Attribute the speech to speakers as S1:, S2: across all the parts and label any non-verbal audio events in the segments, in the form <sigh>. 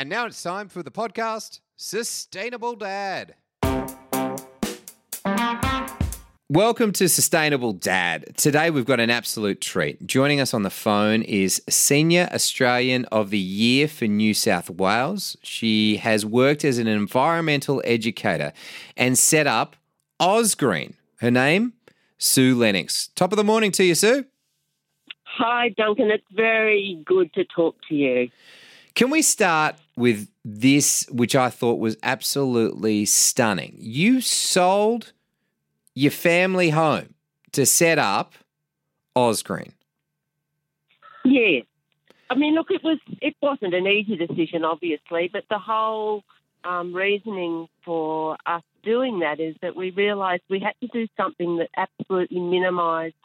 S1: And now it's time for the podcast Sustainable Dad. Welcome to Sustainable Dad. Today we've got an absolute treat. Joining us on the phone is Senior Australian of the Year for New South Wales. She has worked as an environmental educator and set up Ozgreen. Her name, Sue Lennox. Top of the morning to you, Sue.
S2: Hi, Duncan. It's very good to talk to you.
S1: Can we start with this, which I thought was absolutely stunning? You sold your family home to set up Ozgreen.
S2: Yeah. I mean, look, it was it wasn't an easy decision, obviously, but the whole um, reasoning for us doing that is that we realised we had to do something that absolutely minimised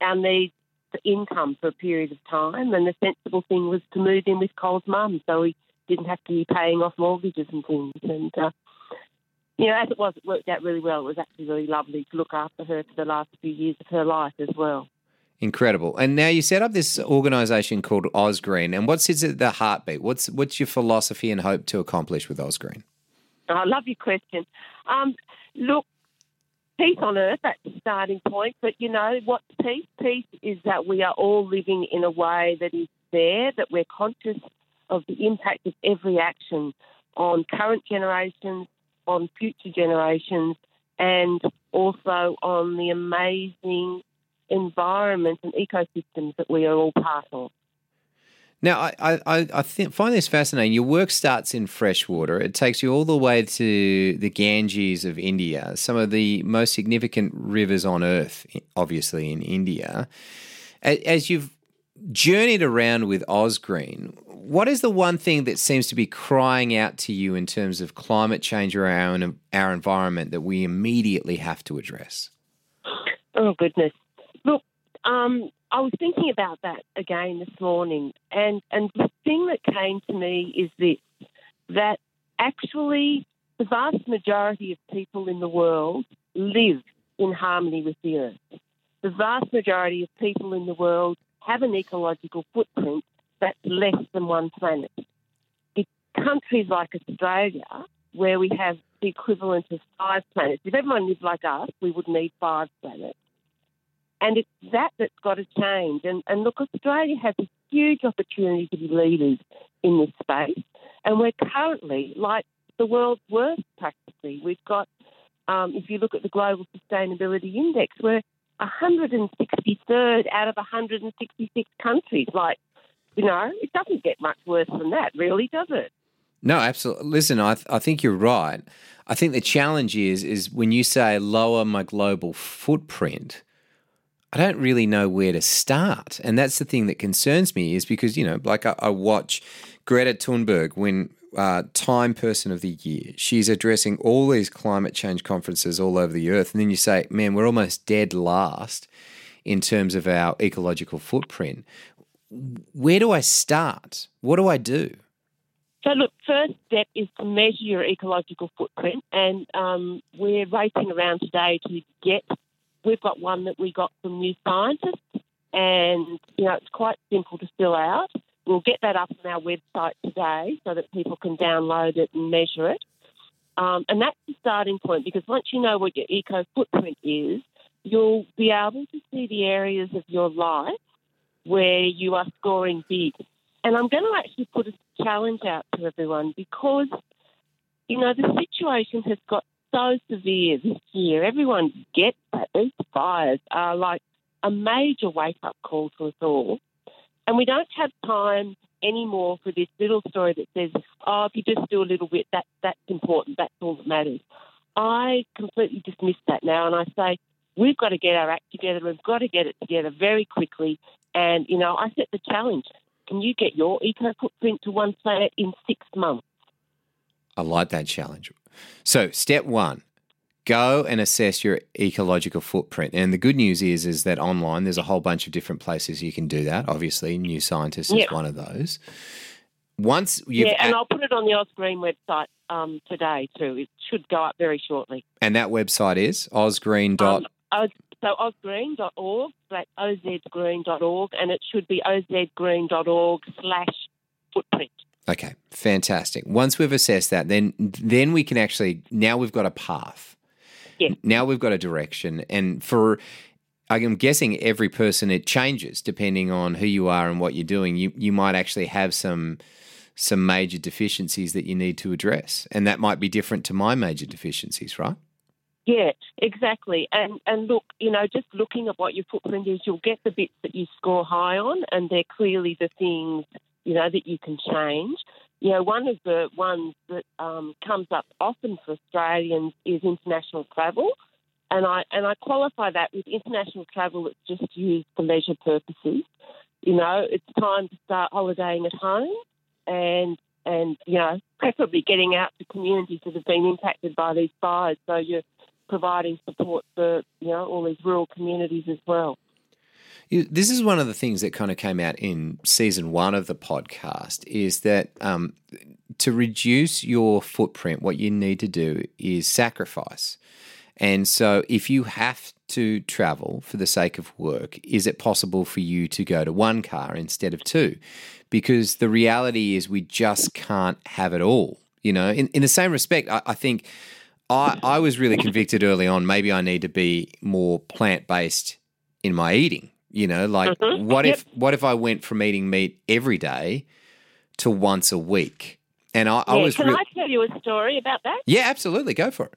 S2: our need for income for a period of time, and the sensible thing was to move in with Cole's mum, so we didn't have to be paying off mortgages and things. And uh, you know, as it was, it worked out really well. It was actually really lovely to look after her for the last few years of her life as well.
S1: Incredible. And now you set up this organisation called Ozgreen. And what sits at the heartbeat? What's what's your philosophy and hope to accomplish with Ozgreen?
S2: Oh, I love your question. Um, look, peace on earth, that's the starting point. But you know, what's peace? Peace is that we are all living in a way that is there, that we're conscious of the impact of every action on current generations, on future generations, and also on the amazing environment and ecosystems that we are all part of.
S1: Now, I, I, I think, find this fascinating. Your work starts in freshwater. It takes you all the way to the Ganges of India, some of the most significant rivers on earth, obviously, in India. As you've journeyed around with Ozgreen, what is the one thing that seems to be crying out to you in terms of climate change or our, our environment that we immediately have to address?
S2: Oh, goodness. Look, um, I was thinking about that again this morning, and, and the thing that came to me is this that actually the vast majority of people in the world live in harmony with the earth. The vast majority of people in the world have an ecological footprint that's less than one planet. In countries like Australia, where we have the equivalent of five planets, if everyone lived like us, we would need five planets. And it's that that's got to change. And, and look, Australia has a huge opportunity to be leaders in this space. And we're currently like the world's worst, practically. We've got, um, if you look at the Global Sustainability Index, we're 163rd out of 166 countries. Like, you know, it doesn't get much worse than that, really, does it?
S1: No, absolutely. Listen, I, th- I think you're right. I think the challenge is is when you say lower my global footprint, I don't really know where to start, and that's the thing that concerns me. Is because you know, like I, I watch Greta Thunberg win uh, Time Person of the Year. She's addressing all these climate change conferences all over the earth, and then you say, "Man, we're almost dead last." in terms of our ecological footprint where do I start? What do I do?
S2: So, look, first step is to measure your ecological footprint, and um, we're racing around today to get. We've got one that we got from New Scientist, and you know it's quite simple to fill out. We'll get that up on our website today so that people can download it and measure it. Um, and that's the starting point because once you know what your eco footprint is, you'll be able to see the areas of your life where you are scoring big. And I'm going to actually put a challenge out to everyone because, you know, the situation has got so severe this year. Everyone gets that. These fires are like a major wake up call to us all. And we don't have time anymore for this little story that says, oh, if you just do a little bit, that, that's important, that's all that matters. I completely dismiss that now and I say, we've got to get our act together, we've got to get it together very quickly and, you know, I set the challenge. Can you get your eco footprint to one planet in six months?
S1: I like that challenge. So, step one, go and assess your ecological footprint. And the good news is, is that online there's a whole bunch of different places you can do that. Obviously, New Scientist is one of those. Once you
S2: yeah, and I'll put it on the Ozgreen website um, today too. It should go up very shortly.
S1: And that website is ozgreen. Um,
S2: so ozgreen.org, ozgreen.org, and it should be ozgreen.org slash footprint.
S1: Okay, fantastic. Once we've assessed that, then then we can actually now we've got a path.
S2: Yeah.
S1: Now we've got a direction, and for I'm guessing every person it changes depending on who you are and what you're doing. You you might actually have some some major deficiencies that you need to address, and that might be different to my major deficiencies, right?
S2: Yeah, exactly. And and look, you know, just looking at what your footprint is, you'll get the bits that you score high on, and they're clearly the things you know, that you can change. You know, one of the ones that um, comes up often for Australians is international travel. And I and I qualify that with international travel that's just used for leisure purposes. You know, it's time to start holidaying at home and and you know, preferably getting out to communities that have been impacted by these fires. So you're providing support for, you know, all these rural communities as well.
S1: This is one of the things that kind of came out in season one of the podcast is that um, to reduce your footprint, what you need to do is sacrifice. And so, if you have to travel for the sake of work, is it possible for you to go to one car instead of two? Because the reality is, we just can't have it all. You know, in, in the same respect, I, I think I, I was really convicted early on. Maybe I need to be more plant based in my eating you know, like mm-hmm. what yep. if what if I went from eating meat every day to once a week? And I,
S2: yeah,
S1: I was.
S2: Can re- I tell you a story about that?
S1: Yeah, absolutely. Go for it.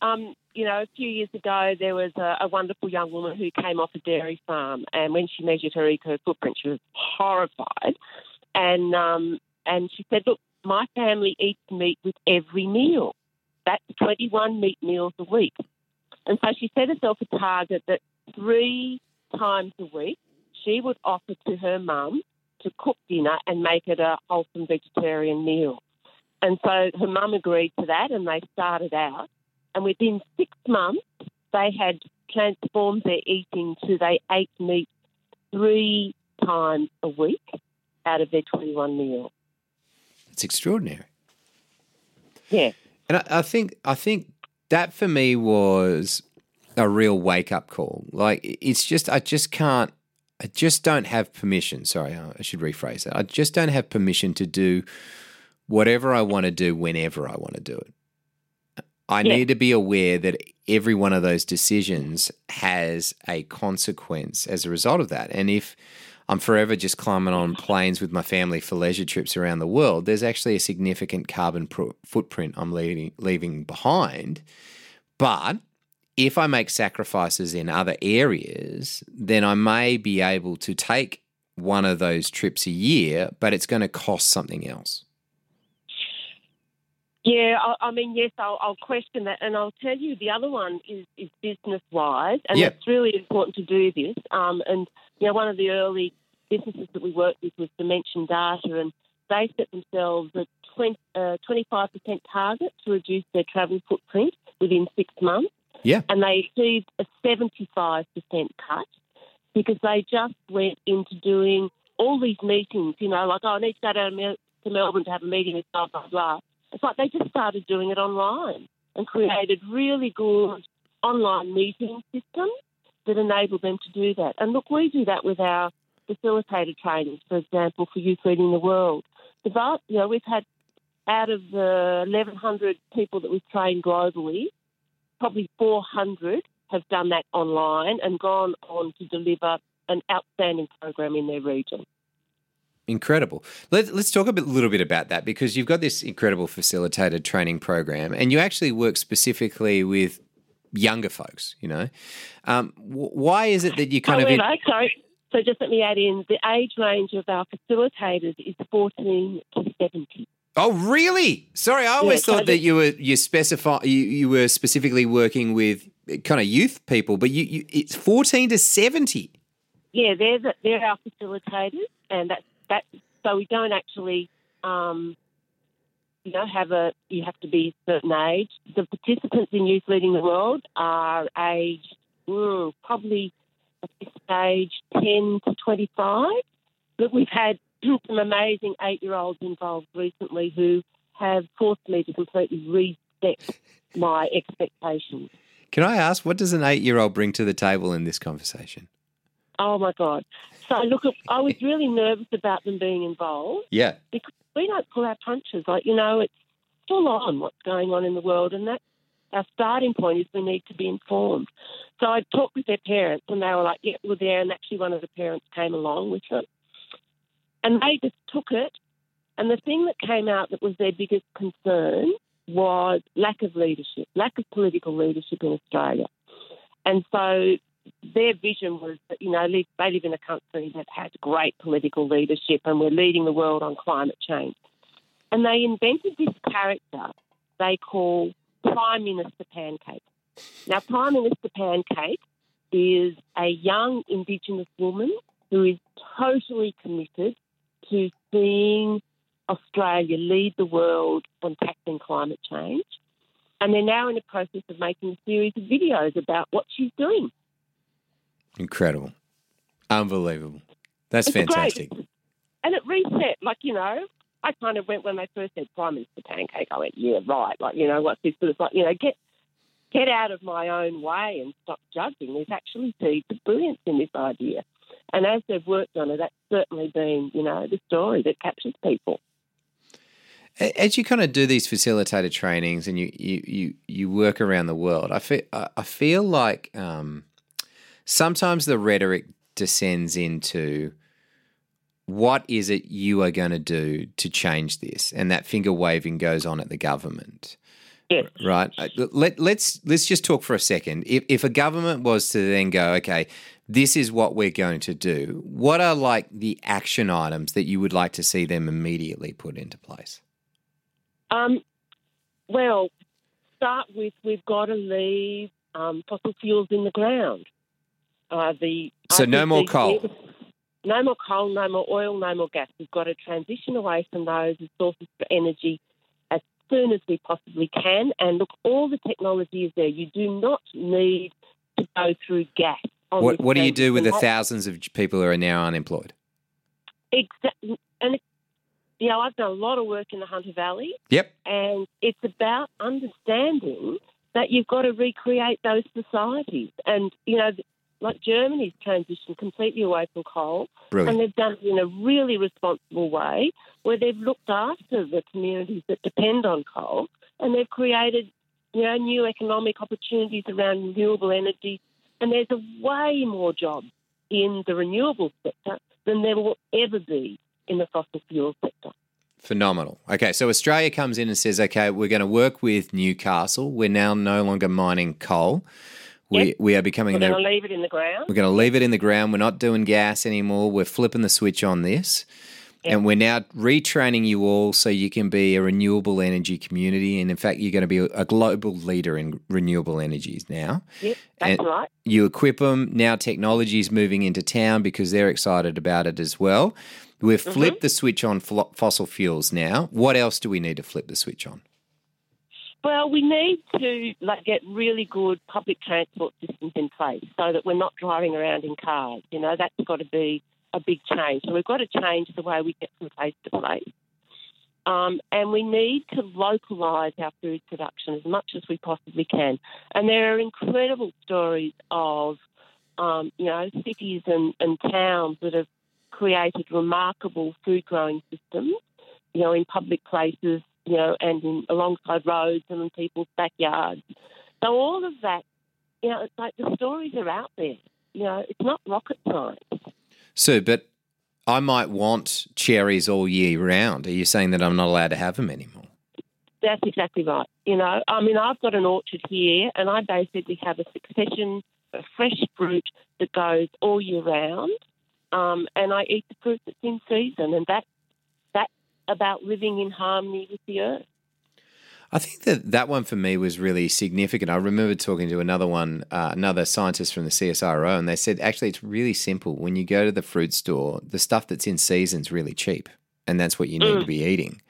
S2: Um, you know, a few years ago, there was a, a, wonderful young woman who came off a dairy farm, and when she measured her eco footprint, she was horrified, and um, and she said, "Look, my family eats meat with every meal. That's 21 meat meals a week." And so she set herself a target that three times a week, she would offer to her mum to cook dinner and make it a wholesome vegetarian meal. And so her mum agreed to that and they started out. And within six months, they had transformed their eating to they ate meat three times a week out of their 21 meal.
S1: It's extraordinary.
S2: Yeah.
S1: And I, I think I think that for me was a real wake up call. Like it's just I just can't I just don't have permission. Sorry, I should rephrase that. I just don't have permission to do whatever I want to do whenever I want to do it. I yeah. need to be aware that every one of those decisions has a consequence as a result of that. And if I'm forever just climbing on planes with my family for leisure trips around the world, there's actually a significant carbon pro- footprint I'm leaving, leaving behind. But if I make sacrifices in other areas, then I may be able to take one of those trips a year, but it's going to cost something else.
S2: Yeah, I, I mean, yes, I'll, I'll, question that, and I'll tell you the other one is, is business wise, and it's really important to do this. Um, and you know, one of the early businesses that we worked with was Dimension Data, and they set themselves a 20, uh, 25% target to reduce their travel footprint within six months.
S1: Yeah.
S2: And they achieved a 75% cut because they just went into doing all these meetings, you know, like, oh, I need to go down to Melbourne to have a meeting with blah, blah, blah. It's like they just started doing it online and created really good online meeting systems that enable them to do that. And look, we do that with our facilitated trainings, for example, for Youth Leading the World. The you know, we've had out of the 1,100 people that we've trained globally, probably 400 have done that online and gone on to deliver an outstanding program in their region.
S1: Incredible. Let, us talk a bit, little bit about that because you've got this incredible facilitated training program, and you actually work specifically with younger folks. You know, um, why is it that you kind
S2: However,
S1: of?
S2: In- sorry. So just let me add in: the age range of our facilitators is 14 to 70.
S1: Oh, really? Sorry, I always yeah, thought that you were you specify you, you were specifically working with kind of youth people, but you, you it's fourteen to seventy.
S2: Yeah, they're the, they're our facilitators, and that that so we don't actually, um, you know, have a you have to be a certain age. The participants in Youth Leading the World are aged probably at this stage ten to twenty five. But we've had some amazing eight year olds involved recently who have forced me to completely reset my expectations.
S1: Can I ask, what does an eight year old bring to the table in this conversation?
S2: Oh my God. So, look, I was really nervous about them being involved.
S1: Yeah.
S2: Because we don't pull our punches. Like you know, it's full on what's going on in the world, and that our starting point is we need to be informed. So I talked with their parents, and they were like, "Yeah, we're there." And actually, one of the parents came along with it, and they just took it. And the thing that came out that was their biggest concern was lack of leadership, lack of political leadership in Australia. And so their vision was that, you know, they live in a country that has great political leadership and we're leading the world on climate change. And they invented this character they call Prime Minister Pancake. Now, Prime Minister Pancake is a young Indigenous woman who is totally committed to seeing Australia lead the world on tackling climate change. And they're now in the process of making a series of videos about what she's doing.
S1: Incredible. Unbelievable. That's
S2: It's
S1: fantastic.
S2: Great. And it reset, like, you know, I kind of went when they first said Prime Minister Pancake, I went, yeah, right. Like, you know, what's this? But it's like, you know, get get out of my own way and stop judging. There's actually seeds of brilliance in this idea. And as they've worked on it, that's certainly been, you know, the story that captures people.
S1: As you kind of do these facilitated trainings and you you you, you work around the world, I feel I feel like um, sometimes the rhetoric descends into what is it you are going to do to change this, and that finger waving goes on at the government.
S2: Yes.
S1: Right. Let, let's let's just talk for a second. If if a government was to then go, okay, this is what we're going to do. What are like the action items that you would like to see them immediately put into place?
S2: Um, well, start with we've got to leave um, fossil fuels in the ground. Uh, the
S1: So no more coal.
S2: No more coal, no more oil, no more gas. We've got to transition away from those as sources for energy as soon as we possibly can. And look, all the technology is there. You do not need to go through gas. On
S1: What what do you do with the thousands of people who are now unemployed?
S2: Exactly. And, it- you know, I've done a lot of work in the Hunter Valley.
S1: Yep.
S2: And it's about understanding that you've got to recreate those societies. And, you know, like Germany's transitioned completely away from coal,
S1: Brilliant.
S2: and they've done it in a really responsible way where they've looked after the communities that depend on coal and they've created, you know, new economic opportunities around renewable energy. And there's a way more jobs in the renewable sector than there will ever be in the fossil fuel sector.
S1: Phenomenal. Okay, so Australia comes in and says, okay, we're going to work with Newcastle. We're now no longer mining coal. We
S2: Yep.
S1: we are becoming
S2: We're going to leave it in the ground.
S1: We're going to leave it in the ground. We're not doing gas anymore. We're flipping the switch on this. And we're now retraining you all so you can be a renewable energy community. And in fact, you're going to be a global leader in renewable energies now.
S2: Yep, that's
S1: And-
S2: right.
S1: You equip them. Now technology is moving into town because they're excited about it as well. We've
S2: Mm-hmm.
S1: flipped the switch on flo- fossil fuels now. What else do we need to flip the switch on?
S2: Well, we need to like get really good public transport systems in place so that we're not driving around in cars. You know, that's got to be a big change. So we've got to change the way we get from place to place. Um, and we need to localise our food production as much as we possibly can. And there are incredible stories of, um, you know, cities and, and towns that have created remarkable food growing systems, you know, in public places, you know, and in, alongside roads and in people's backyards. So all of that, you know, it's like the stories are out there. You know, it's not rocket science.
S1: Sue, but I might want cherries all year round. Are you saying that I'm not allowed to have them anymore?
S2: That's exactly right. You know, I mean, I've got an orchard here, and I basically have a succession of fresh fruit that goes all year round, um, and I eat the fruit that's in season, and that that's about living in harmony with the earth.
S1: I think that that one for me was really significant. I remember talking to another one, uh, another scientist from the CSIRO, and they said actually it's really simple. When you go to the fruit store, the stuff that's in season is really cheap, and that's what you need to be eating.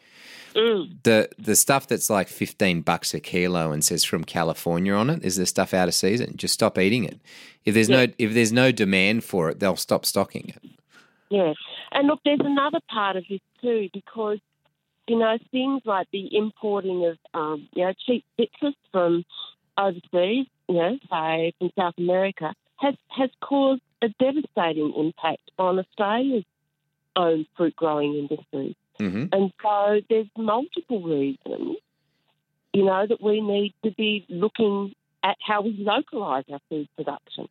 S2: Mm.
S1: The the stuff that's like fifteen bucks a kilo and says from California on it is the stuff out of season. Just stop eating it. If there's no if there's no demand for it, they'll stop stocking it.
S2: Yeah. And look, there's another part of this too, because, you know, things like the importing of, um, you know, cheap citrus from overseas, you know, say from South America, has, has caused a devastating impact on Australia's own fruit growing industry.
S1: hmm
S2: And so there's multiple reasons, you know, that we need to be looking at how we localise our food production.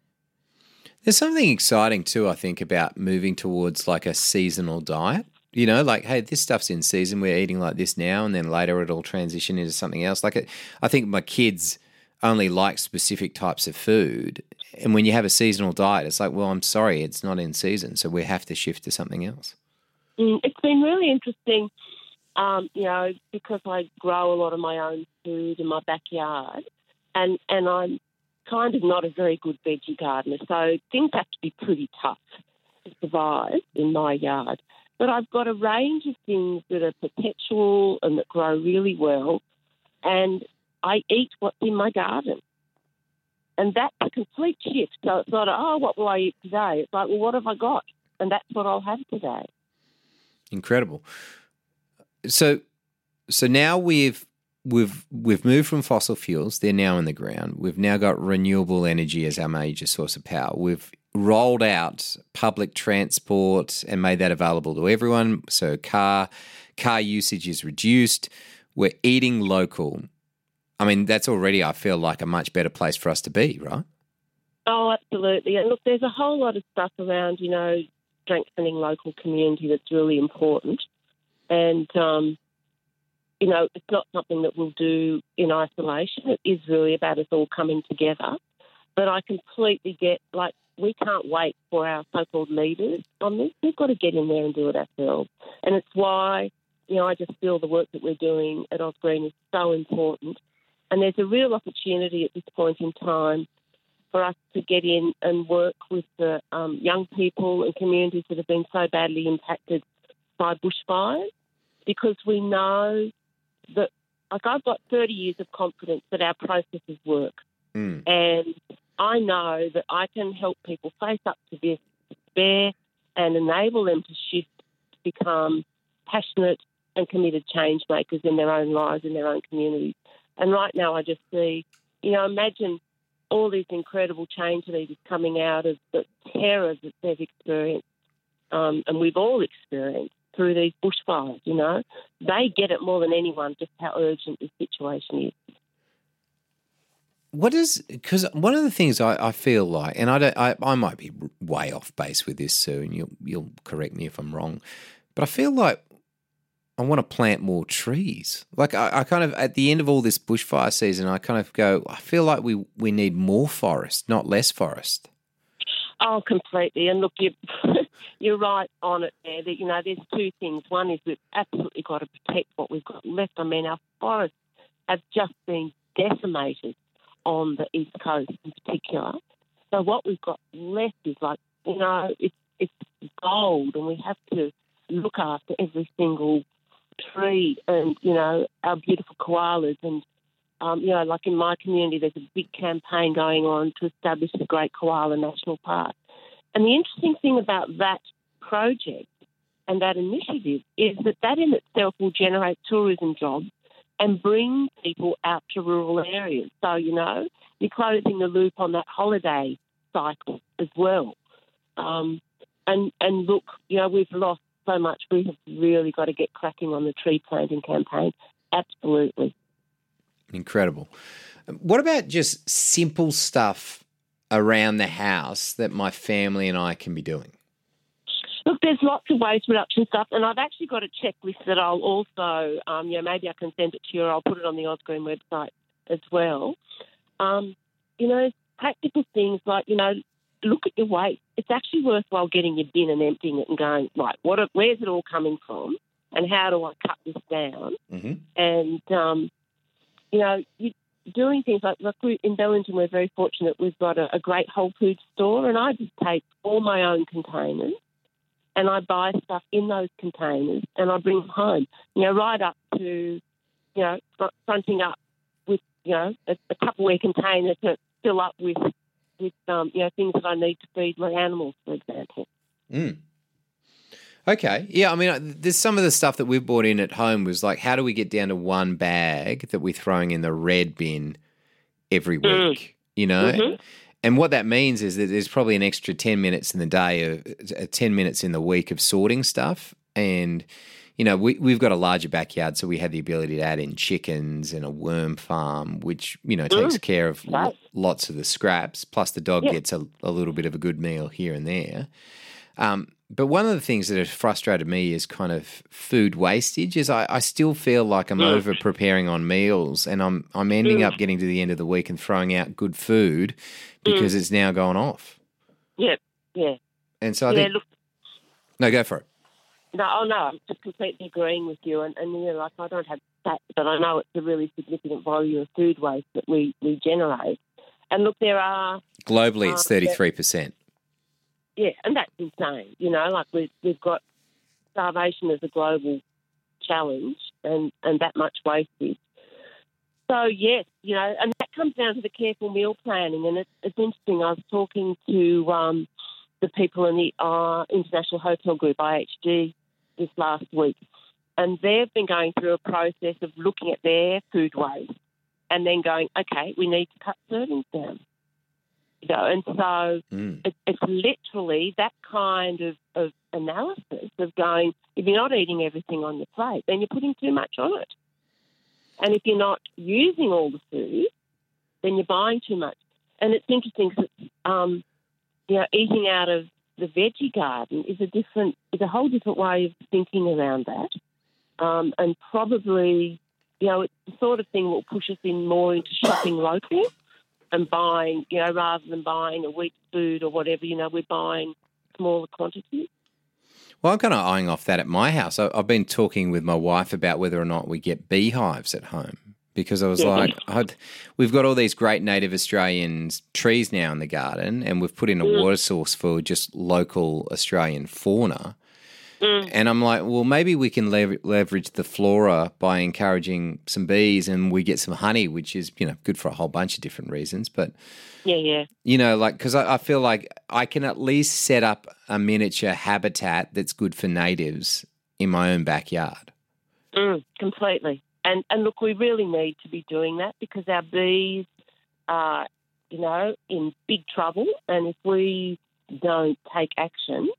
S1: There's something exciting too, I think, about moving towards like a seasonal diet. You know, like, hey, this stuff's in season. We're eating like this now, and then later it'll transition into something else. Like, it, I think my kids only like specific types of food. And when you have a seasonal diet, it's like, well, I'm sorry, it's not in season. So we have to shift to something else.
S2: Mm, it's been really interesting, um, you know, because I grow a lot of my own food in my backyard, and and I'm kind of not a very good veggie gardener, so things have to be pretty tough to survive in my yard. But I've got a range of things that are perpetual and that grow really well, and I eat what's in my garden. And that's a complete shift. So it's not, oh, what will I eat today? It's like, well, what have I got? And that's what I'll have today.
S1: Incredible. So, so now we've we've we've moved from fossil fuels; they're now in the ground. We've now got renewable energy as our major source of power. We've rolled out public transport and made that available to everyone. So car car usage is reduced. We're eating local. I mean, that's already I feel like a much better place for us to be, right?
S2: Oh, absolutely. And look, there's a whole lot of stuff around, you know, strengthening local community that's really important. And, um, you know, it's not something that we'll do in isolation. It is really about us all coming together. But I completely get, like, we can't wait for our so called leaders on this. We've got to get in there and do it ourselves. And it's why, you know, I just feel the work that we're doing at Ozgreen is so important. And there's a real opportunity at this point in time for us to get in and work with the um, young people and communities that have been so badly impacted by bushfires because we know that, like, I've got 30 years of confidence that our processes work.
S1: Mm.
S2: And I know that I can help people face up to this despair and enable them to shift to become passionate and committed change makers in their own lives, in their own communities. And right now, I just see, you know, imagine all these incredible change leaders coming out of the terror that they've experienced, um, and we've all experienced through these bushfires. You know, they get it more than anyone just how urgent this situation is.
S1: What is because one of the things I, I feel like, and I don't, I, I might be way off base with this, Sue, and you'll you'll correct me if I'm wrong, but I feel like I want to plant more trees. Like I, I kind of at the end of all this bushfire season, I kind of go, I feel like we we need more forest, not less forest.
S2: Oh, completely. And look, you, <laughs> you're right on it there. That, you know, there's two things. One is we've absolutely got to protect what we've got left. I mean, our forests have just been decimated on the east coast in particular. So what we've got left is like, you know, it's it's gold, and we have to look after every single tree and you know our beautiful koalas and um, you know like in my community there's a big campaign going on to establish the Great Koala National Park and the interesting thing about that project and that initiative is that that in itself will generate tourism jobs and bring people out to rural areas so you know you're closing the loop on that holiday cycle as well um, and and look you know we've lost so much. We have really got to get cracking on the tree planting campaign. Absolutely.
S1: Incredible. What about just simple stuff around the house that my family and I can be doing?
S2: Look, there's lots of waste reduction stuff, and I've actually got a checklist that I'll also, um, you know, maybe I can send it to you, or I'll put it on the Ozgreen website as well. Um, you know, practical things like, you know, look at your waste. It's actually worthwhile getting your bin and emptying it and going, right, what? Where's it all coming from? And how do I cut this down?
S1: Mm-hmm.
S2: And, um, you know, you, doing things like, like we, in Bellingen, we're very fortunate. We've got a, a great Whole Foods store, and I just take all my own containers and I buy stuff in those containers and I bring them home. You know, right up to, you know, fronting up with, you know, a, a Tupperware container to fill up with with um, you know things that I need to feed my animals, for example.
S1: Mm. Okay. Yeah. I mean, uh, there's some of the stuff that we've bought in at home was like, how do we get down to one bag that we're throwing in the red bin every
S2: Mm.
S1: week? You know?
S2: Mhm.
S1: And what that means is that there's probably an extra 10 minutes in the day, of, uh, 10 minutes in the week of sorting stuff. And, you know, we, we've got a larger backyard, so we had the ability to add in chickens and a worm farm, which, you know, takes
S2: Mm,
S1: care of lots of the scraps. Plus, the dog
S2: Yeah.
S1: gets a, a little bit of a good meal here and there. Um, but one of the things that has frustrated me is kind of food wastage. Is I, I still feel like I'm
S2: Mm.
S1: over preparing on meals, and I'm I'm ending up getting to the end of the week and throwing out good food because
S2: Mm.
S1: it's now gone off.
S2: Yeah, yeah.
S1: And so I
S2: yeah,
S1: think
S2: look,
S1: no, go for it.
S2: no, oh no, I'm just completely agreeing with you. And, and you know, like I don't have stats, but I know it's a really significant volume of food waste that we, we generate. And look, there are
S1: Globally, it's
S2: Uh,
S1: thirty three percent.
S2: Yeah, and that's insane. You know, like we've, we've got starvation as a global challenge and, and that much wastage. So, yes, you know, and that comes down to the careful meal planning. And it's, it's interesting. I was talking to um, the people in the uh, International Hotel Group, IHG, this last week. And they've been going through a process of looking at their food waste and then going, okay, we need to cut servings down. You know, and so
S1: Mm.
S2: it, it's literally that kind of, of analysis of going, if you're not eating everything on your plate, then you're putting too much on it. And if you're not using all the food, then you're buying too much. And it's interesting because, um, you know, eating out of the veggie garden is a different, is a whole different way of thinking around that. Um, and probably, you know, it's the sort of thing that will push us in more into shopping locally and buying, you know, rather than buying a week's food or whatever, you know, we're buying smaller quantities.
S1: Well, I'm kind of eyeing off that at my house. I, I've been talking with my wife about whether or not we get beehives at home because I was
S2: Yeah.
S1: like, I'd, we've got all these great native Australian trees now in the garden, and we've put in a
S2: Mm.
S1: water source for just local Australian fauna.
S2: Mm.
S1: And I'm like, well, maybe we can lever- leverage the flora by encouraging some bees, and we get some honey, which is you know good for a whole bunch of different reasons. But
S2: Yeah, yeah.
S1: you know, like because I, I feel like I can at least set up a miniature habitat that's good for natives in my own backyard.
S2: Mm, completely. And and look, we really need to be doing that because our bees are, you know, in big trouble. And if we don't take action,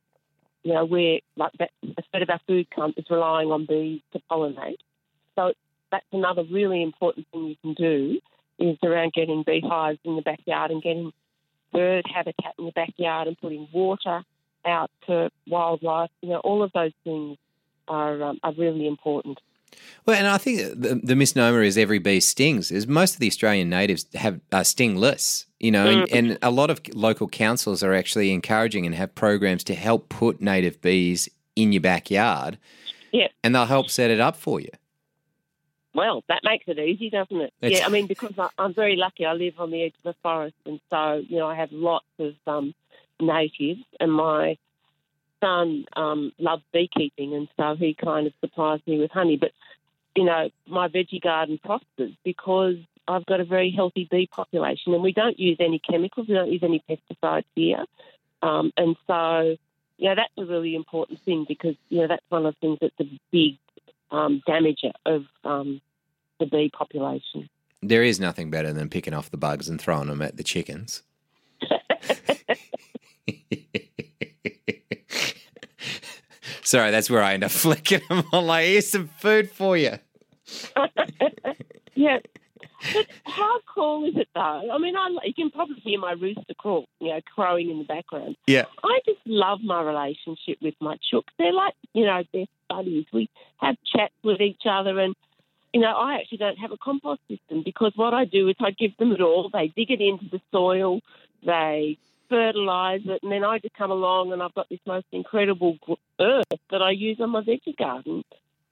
S2: you know, we're like. A third of our food comes is relying on bees to pollinate. So that's another really important thing you can do is around getting beehives in the backyard and getting bird habitat in the backyard and putting water out to wildlife. You know, all of those things are um, are really important.
S1: Well, and I think the, the misnomer is every bee stings. Is most of the Australian natives have are stingless, you know, and, and a lot of local councils are actually encouraging and have programs to help put native bees in your backyard.
S2: Yeah.
S1: and they'll help set it up for you.
S2: Well, that makes it easy, doesn't it?
S1: It's-
S2: yeah, I mean, because I, I'm very lucky. I live on the edge of the forest, and so you know, I have lots of um, natives, and my son um, loves beekeeping, and so he kind of supplies me with honey. But you know, my veggie garden prospers because I've got a very healthy bee population, and we don't use any chemicals. We don't use any pesticides here, um, and so you know that's a really important thing because you know that's one of the things that's a big um, damager of um, the bee population.
S1: There is nothing better than picking off the bugs and throwing them at the chickens. <laughs> Sorry, that's where I end up <laughs> flicking them. I'm like, here's some food for you. <laughs>
S2: Yeah. But how cool is it though? I mean, I, you can probably hear my rooster crow, you know, crowing in the background.
S1: Yeah.
S2: I just love my relationship with my chooks. They're like, you know, they're buddies. We have chats with each other and, you know, I actually don't have a compost system because what I do is I give them it all. They dig it into the soil, they fertilise it, and then I just come along and I've got this most incredible earth that I use on my veggie garden.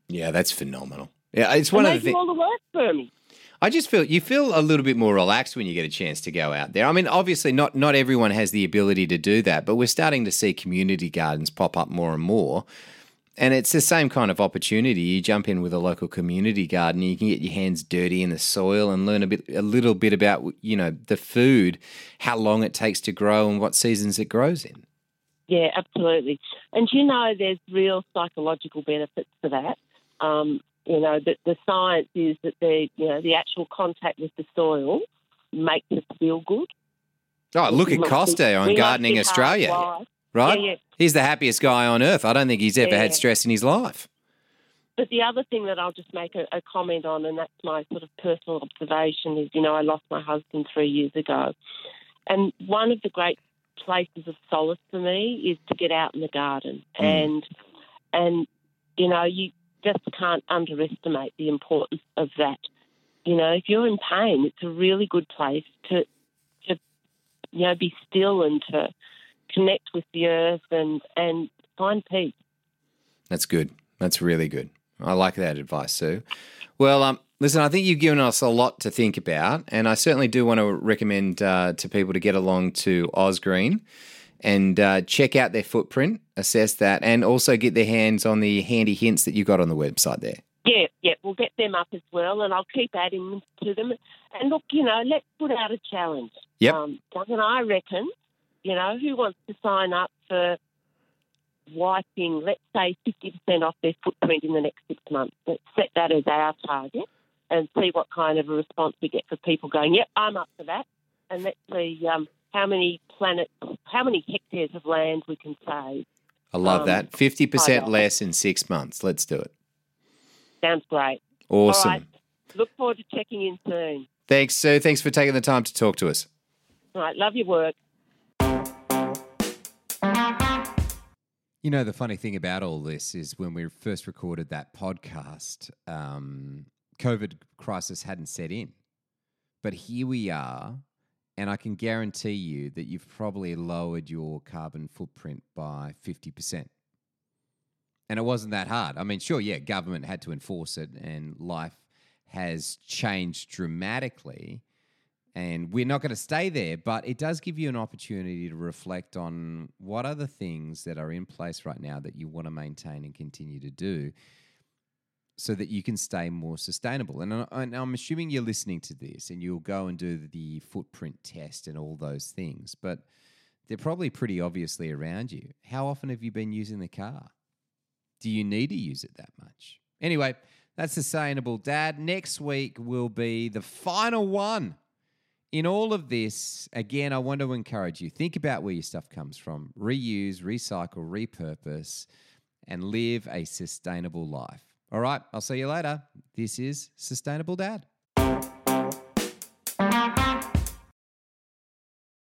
S1: Yeah, that's phenomenal. Yeah, it's one
S2: and
S1: of the things.
S2: all the work for me.
S1: I just feel you feel a little bit more relaxed when you get a chance to go out there. I mean, obviously, not not everyone has the ability to do that, but we're starting to see community gardens pop up more and more. And it's the same kind of opportunity. You jump in with a local community garden, you can get your hands dirty in the soil and learn a bit, a little bit about you know the food, how long it takes to grow, and what seasons it grows in.
S2: Yeah, absolutely. And you know, there's real psychological benefits to that. Um, you know, the, the science is that the you know the actual contact with the soil makes us feel good.
S1: Oh, look at Costa on Gardening Australia. Right?
S2: Yeah, yeah.
S1: He's the happiest guy on earth. I don't think he's ever
S2: Yeah.
S1: had stress in his life.
S2: but the other thing that I'll just make a, a comment on, and that's my sort of personal observation, is you know I lost my husband three years ago, and one of the great places of solace for me is to get out in the garden,
S1: Mm.
S2: and and you know you just can't underestimate the importance of that. You know, if you're in pain, it's a really good place to to you know be still and to connect with the earth and and find peace.
S1: That's good. That's really good. I like that advice, Sue. Well, um, listen, I think you've given us a lot to think about, and I certainly do want to recommend uh, to people to get along to Ozgreen and uh, check out their footprint, assess that, and also get their hands on the handy hints that you got on the website there.
S2: Yeah, yeah, we'll get them up as well, and I'll keep adding to them. And look, you know, let's put out a challenge.
S1: Yep.
S2: Um, Doug I reckon, you know, who wants to sign up for wiping, let's say, 50% off their footprint in the next six months? Let's set that as our target and see what kind of a response we get for people going, yep, I'm up for that. And let's see um, how many planets, how many hectares of land we can save.
S1: I love
S2: Um,
S1: that. 50% less in six months. Let's do it.
S2: Sounds great.
S1: Awesome.
S2: Right. Look forward to checking in soon.
S1: Thanks, Sue. Thanks for taking the time to talk to us.
S2: All right, love your work.
S1: You know, the funny thing about all this is when we first recorded that podcast, um, COVID crisis hadn't set in. But here we are, and I can guarantee you that you've probably lowered your carbon footprint by 50%. And it wasn't that hard. I mean, sure, yeah, government had to enforce it, and life has changed dramatically. And we're not going to stay there, but it does give you an opportunity to reflect on what are the things that are in place right now that you want to maintain and continue to do so that you can stay more sustainable. And, I, and I'm assuming you're listening to this and you'll go and do the footprint test and all those things, but they're probably pretty obviously around you. How often have you been using the car? Do you need to use it that much? Anyway, that's Sustainable Dad. Next week will be the final one in all of this, again, I want to encourage you think about where your stuff comes from, reuse, recycle, repurpose, and live a sustainable life. All right, I'll see you later. This is Sustainable Dad.